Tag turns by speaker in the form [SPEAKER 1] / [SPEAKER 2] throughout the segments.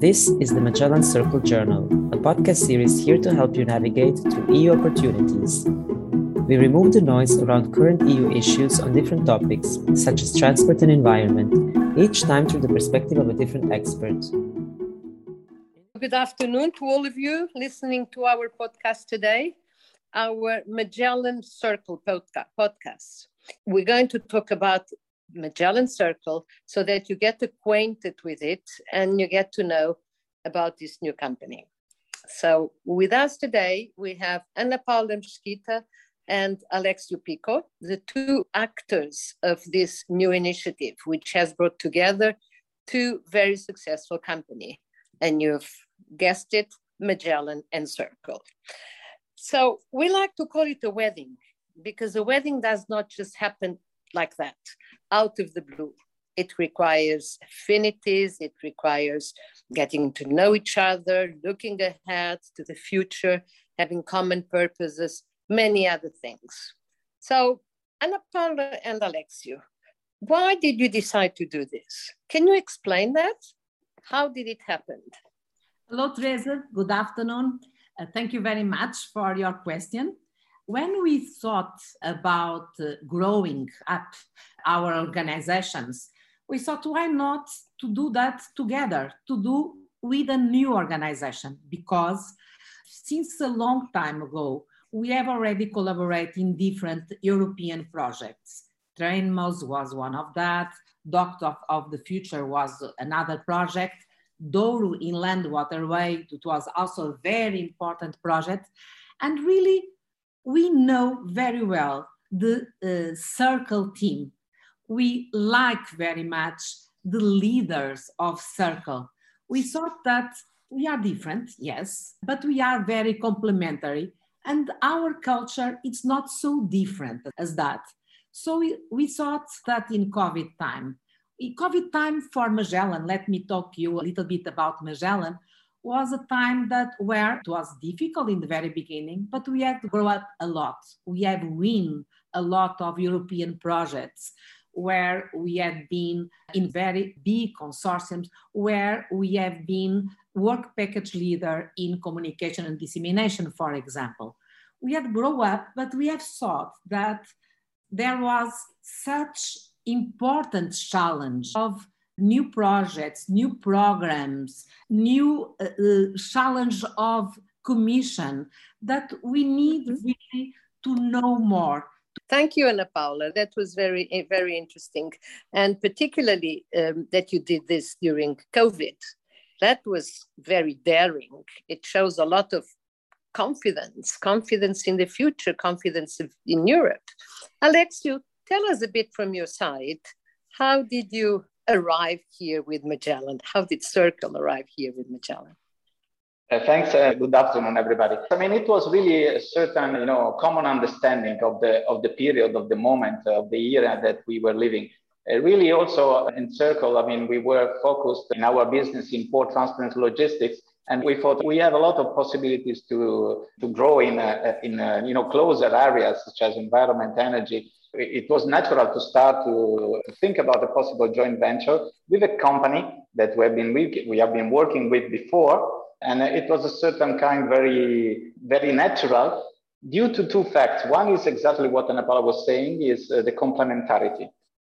[SPEAKER 1] This is the Magellan Circle Journal, a podcast series here to help you navigate through EU opportunities. We remove the noise around current EU issues on different topics, such as transport and environment, each time through the perspective of a different expert.
[SPEAKER 2] Good afternoon to all of you listening to our podcast today, our Magellan Circle podcast. We're going to talk about Magellan Circle so that you get acquainted with it and you get to know about this new company. So, with us today, we have Ana Paula Mesquita and Alex Picco, the two actors of this new initiative, which has brought together two very successful companies. And you've guessed it, Magellan and Circle. So we like to call it a wedding because a wedding does not just happen like that, out of the blue. It requires affinities, it requires getting to know each other, looking ahead to the future, having common purposes, many other things. So, Ana Paula and Alexio, why did you decide to do this? Can you explain that? How did it happen?
[SPEAKER 3] Hello, Teresa. Good afternoon. Uh, thank you very much for your question when we thought about uh, growing up our organizations, we thought, why not to do that together, to do with a new organization? Because since a long time ago, we have already collaborated in different European projects. TrainMos was one of that. Doctor of the Future was another project. Douro Inland Waterway, it was also a very important project. And really, we know very well the uh, circle team. We like very much the leaders of circle. We thought that we are different, yes, but we are very complementary. And our culture, it's not so different as that. So we, we thought that in COVID time, in COVID time for Magellan, let me talk you a little bit about Magellan was a time that where it was difficult in the very beginning, but we had to grow up a lot. We have win a lot of European projects where we have been in very big consortiums, where we have been work package leader in communication and dissemination, for example. We had grow up, but we have thought that there was such important challenge of new projects, new programs, new uh, uh, challenge of commission that we need mm-hmm. really to know more.
[SPEAKER 2] Thank you, Ana Paula. That was very, eh, very interesting. And particularly um, that you did this during COVID. That was very daring. It shows a lot of confidence, confidence in the future, confidence in Europe. Alexio, tell us a bit from your side. How did you arrive here with Magellan? How did Circle arrive here with Magellan?
[SPEAKER 4] Uh, thanks. Uh, good afternoon, everybody. I mean, it was really a certain, you know, common understanding of the of the period, of the moment, of the era that we were living. Uh, really, also in Circle, I mean, we were focused in our business in port transport logistics, and we thought we have a lot of possibilities to to grow in a, in a, you know closer areas such as environment, energy, it was natural to start to, think about a possible joint venture with a company that we have been we have been working with before, and it was a certain kind very very natural due to two facts. One is exactly what Ana Paula was saying: is uh, the complementarity.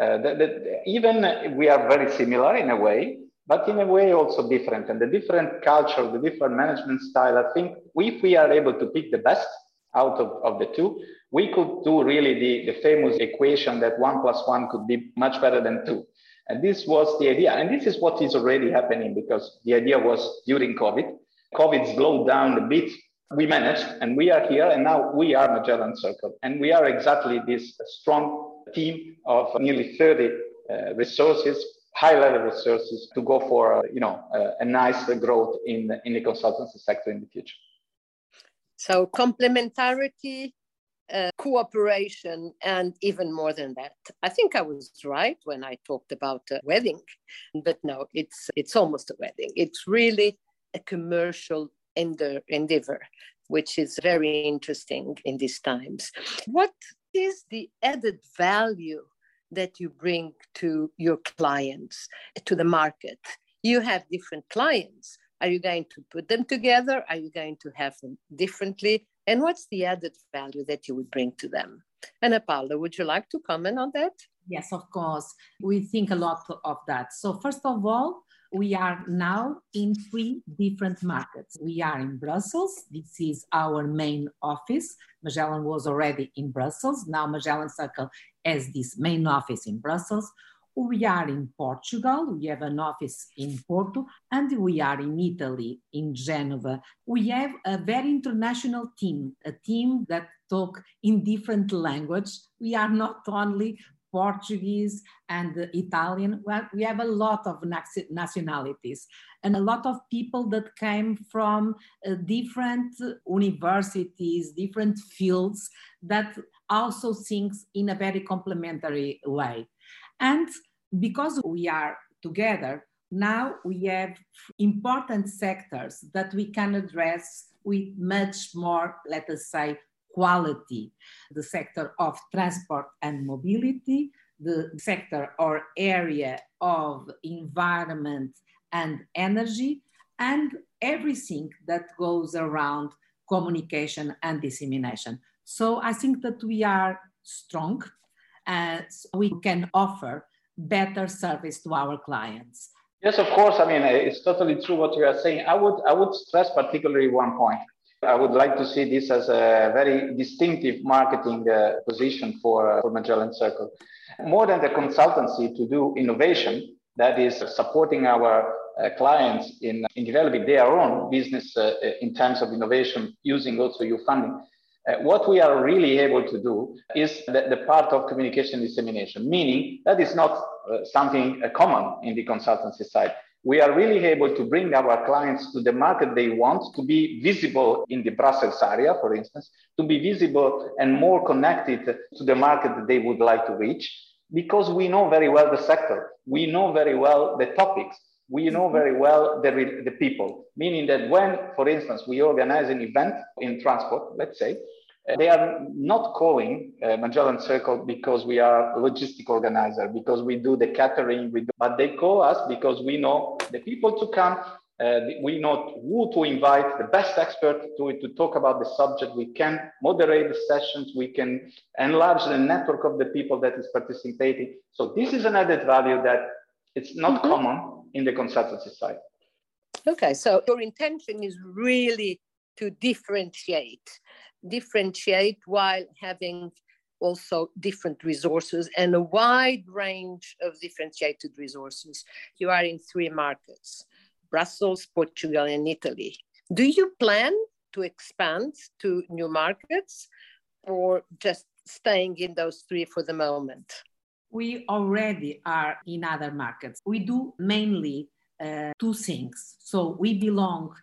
[SPEAKER 4] Uh, the, the, even we are very similar in a way, but in a way also different. And the different culture, the different management style, I think if we are able to pick the best out of, of the two, we could do really the, the famous equation that one plus one could be much better than two. And this was the idea. And this is what is already happening because the idea was during COVID. COVID slowed down a bit. We managed and we are here. And now we are Magellan Circle. And we are exactly this strong team of nearly 30 uh, resources, high level resources to go for, uh, you know, uh, a nice growth in, in the consultancy sector in the future.
[SPEAKER 2] So complementarity, uh, cooperation, and even more than that. I think I was right when I talked about a wedding, but no, it's it's almost a wedding. It's really a commercial endeavor, which is very interesting in these times. What is the added value that you bring to your clients, to the market? You have different clients. Are you going to put them together? Are you going to have them differently? And what's the added value that you would bring to them? Ana Paula, would you like to comment on that?
[SPEAKER 3] Yes, of course. We think a lot of that. So, first of all, we are now in three different markets. We are in Brussels. This is our main office. Magellan was already in Brussels. Now Magellan Circle has this main office in Brussels. We are in Portugal. We have an office in Porto, and we are in Italy, in Genova. We have a very international team, a team that talk in different language. We are not only Portuguese and Italian. We have a lot of nationalities and a lot of people that came from uh, different universities, different fields that also thinks in a very complementary way. And because we are together, now we have important sectors that we can address with much more, let us say, quality. The sector of transport and mobility, the sector or area of environment and energy, and everything that goes around communication and dissemination. So I think that we are strong and we can offer better service to our clients.
[SPEAKER 4] Yes, of course. I mean, it's totally true what you are saying. I would, I would stress particularly one point. I would like to see this as a very distinctive marketing uh, position for, uh, for Magellan Circle. More than the consultancy to do innovation, that is supporting our uh, clients in, in developing their own business uh, in terms of innovation using also EU funding. Uh, what we are really able to do is the, the, part of communication dissemination, meaning that is not uh, something uh, common in the consultancy side. We are really able to bring our clients to the market they want to be visible in the Brussels area, for instance, to be visible and more connected to the market that they would like to reach, because we know very well the sector, we know very well the topics, we know very well the, the people, meaning that when, for instance, we organize an event in transport, let's say, uh, they are not calling uh, Magellan Circle because we are a logistic organizer, because we do the catering, we do, but they call us because we know the people to come, uh, we know who to invite, the best expert to, to talk about the subject. We can moderate the sessions, we can enlarge the network of the people that is participating. So this is an added value that it's not mm-hmm. common in the consultancy side.
[SPEAKER 2] Okay, so your intention is really to differentiate differentiate while having also different resources and a wide range of differentiated resources. You are in three markets Brussels, Portugal, and Italy. Do you plan to expand to new markets or just staying in those three for the moment?
[SPEAKER 3] We already are in other markets. We do mainly uh, two things. So we belong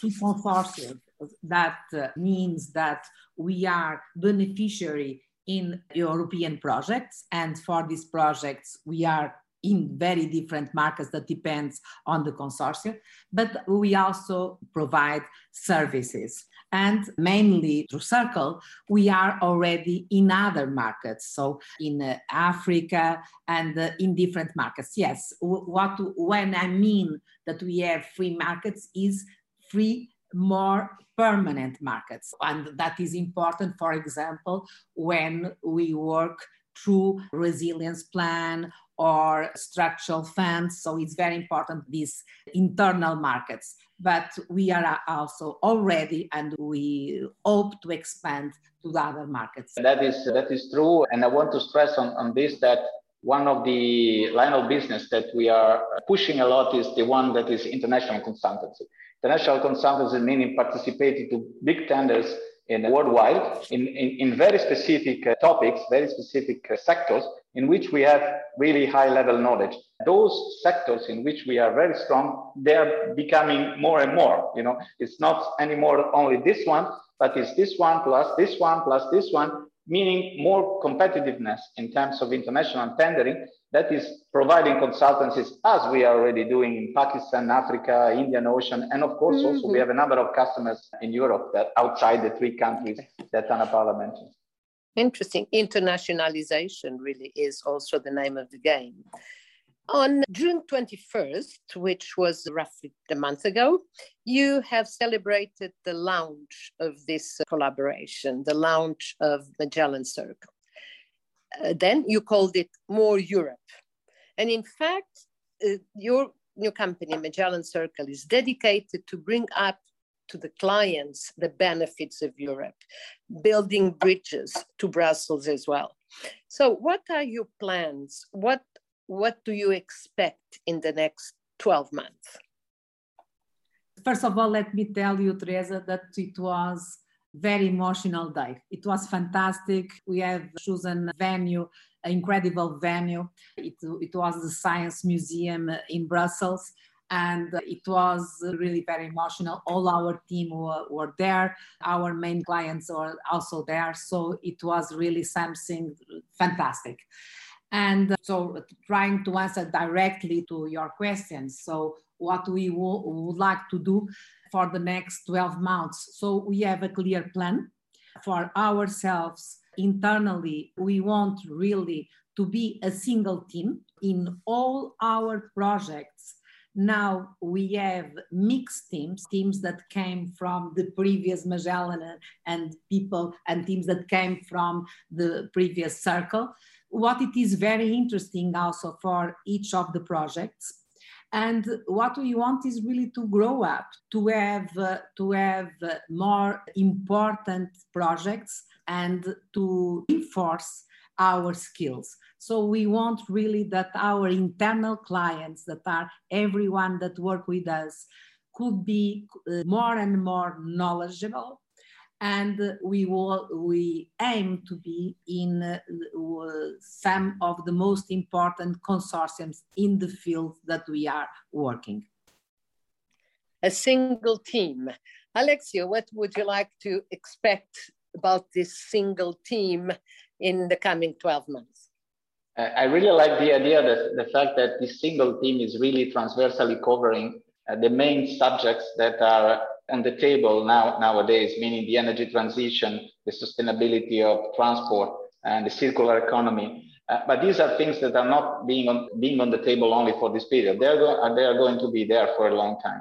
[SPEAKER 3] to consortiums that uh, means that we are beneficiary in European projects. And for these projects, we are in very different markets that depends on the consortium, but we also provide services. And mainly through Circle, we are already in other markets, so in uh, Africa and uh, in different markets. Yes, what when I mean that we have free markets is free more permanent markets. And that is important, for example, when we work through resilience plan or structural funds. So it's very important, these internal markets. But we are also already, and we hope to expand to the other markets.
[SPEAKER 4] That is, that is true. And I want to stress on, on this that one of the line of business that we are pushing a lot is the one that is international consultancy. International consultancy meaning participating to big tenders in worldwide in, in, in very specific uh, topics, very specific uh, sectors in which we have really high level knowledge. Those sectors in which we are very strong, they are becoming more and more. You know, it's not anymore only this one, but it's this one plus this one plus this one meaning more competitiveness in terms of international tendering that is providing consultancies as we are already doing in Pakistan, Africa, Indian Ocean, and of course mm-hmm. also we mm-hmm. have a number of customers in Europe that outside the three countries that Paula mentioned.
[SPEAKER 2] Interesting. Internationalization really is also the name of the game. On June 21st, which was roughly a month ago, you have celebrated the launch of this collaboration, the launch of Magellan Circle. Uh, then you called it More Europe. And in fact, uh, your new company, Magellan Circle, is dedicated to bring up to the clients the benefits of Europe, building bridges to Brussels as well. So, what are your plans? What what do you expect in the next 12 months?
[SPEAKER 3] First of all, let me tell you, Teresa, that it was very emotional day. It was fantastic. We have chosen venue, an incredible venue. It, it was the Science Museum in Brussels. And it was really very emotional. All our team were, were there. Our main clients were also there. So it was really something fantastic. And uh, so, trying to answer directly to your questions. So, what we w- would like to do for the next 12 months. So, we have a clear plan for ourselves internally. We want really to be a single team in all our projects. Now we have mixed teams, teams that came from the previous Magellan and people, and teams that came from the previous circle. What it is very interesting also for each of the projects and what we want is really to grow up to have uh, to have uh, more important projects and to reinforce our skills. So we want really that our internal clients that are everyone that work with us could be uh, more and more knowledgeable. And we will we aim to be in uh, some of the most important consortiums in the field that we are working.
[SPEAKER 2] A single team. Alexio, what would you like to expect about this single team in the coming 12 months
[SPEAKER 4] i really like the idea that the fact that this single team is really transversally covering uh, the main subjects that are on the table now nowadays, meaning the energy transition, the sustainability of transport, and the circular economy. Uh, but these are things that are not being on being on the table only for this period. They are, go- they are going to be there for a long time.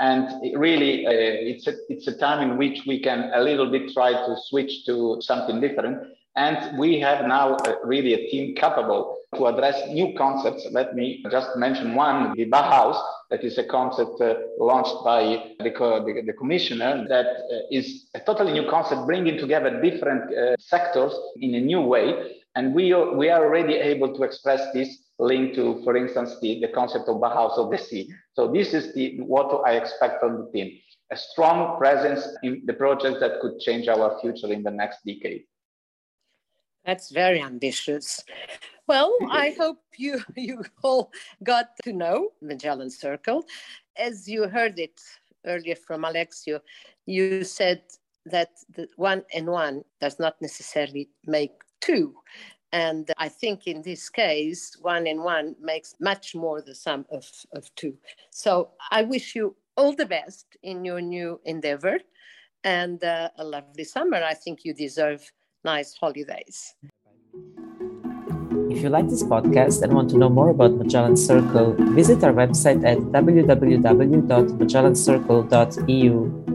[SPEAKER 4] And really, uh, it's a it's a time in which we can a little bit try to switch to something different. And we have now uh, really a team capable to address new concepts. Let me just mention one, the Bauhaus, that is a concept uh, launched by the, co- the, the, commissioner that uh, is a totally new concept, bringing together different uh, sectors in a new way. And we we are already able to express this linked to, for instance, the, the concept of Bauhaus of the sea. So this is the, what I expect from the team, a strong presence in the projects that could change our future in the next decade.
[SPEAKER 2] That's very ambitious. Well, I hope you you all got to know Magellan Circle. As you heard it earlier from Alexio, you said that the one and one does not necessarily make two. And I think in this case, one and one makes much more the sum of, of two. So I wish you all the best in your new endeavor and uh, a lovely summer. I think you deserve nice holidays.
[SPEAKER 1] If you like this podcast and want to know more about Magellan Circle, visit our website at www.magellancircle.eu